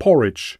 porridge.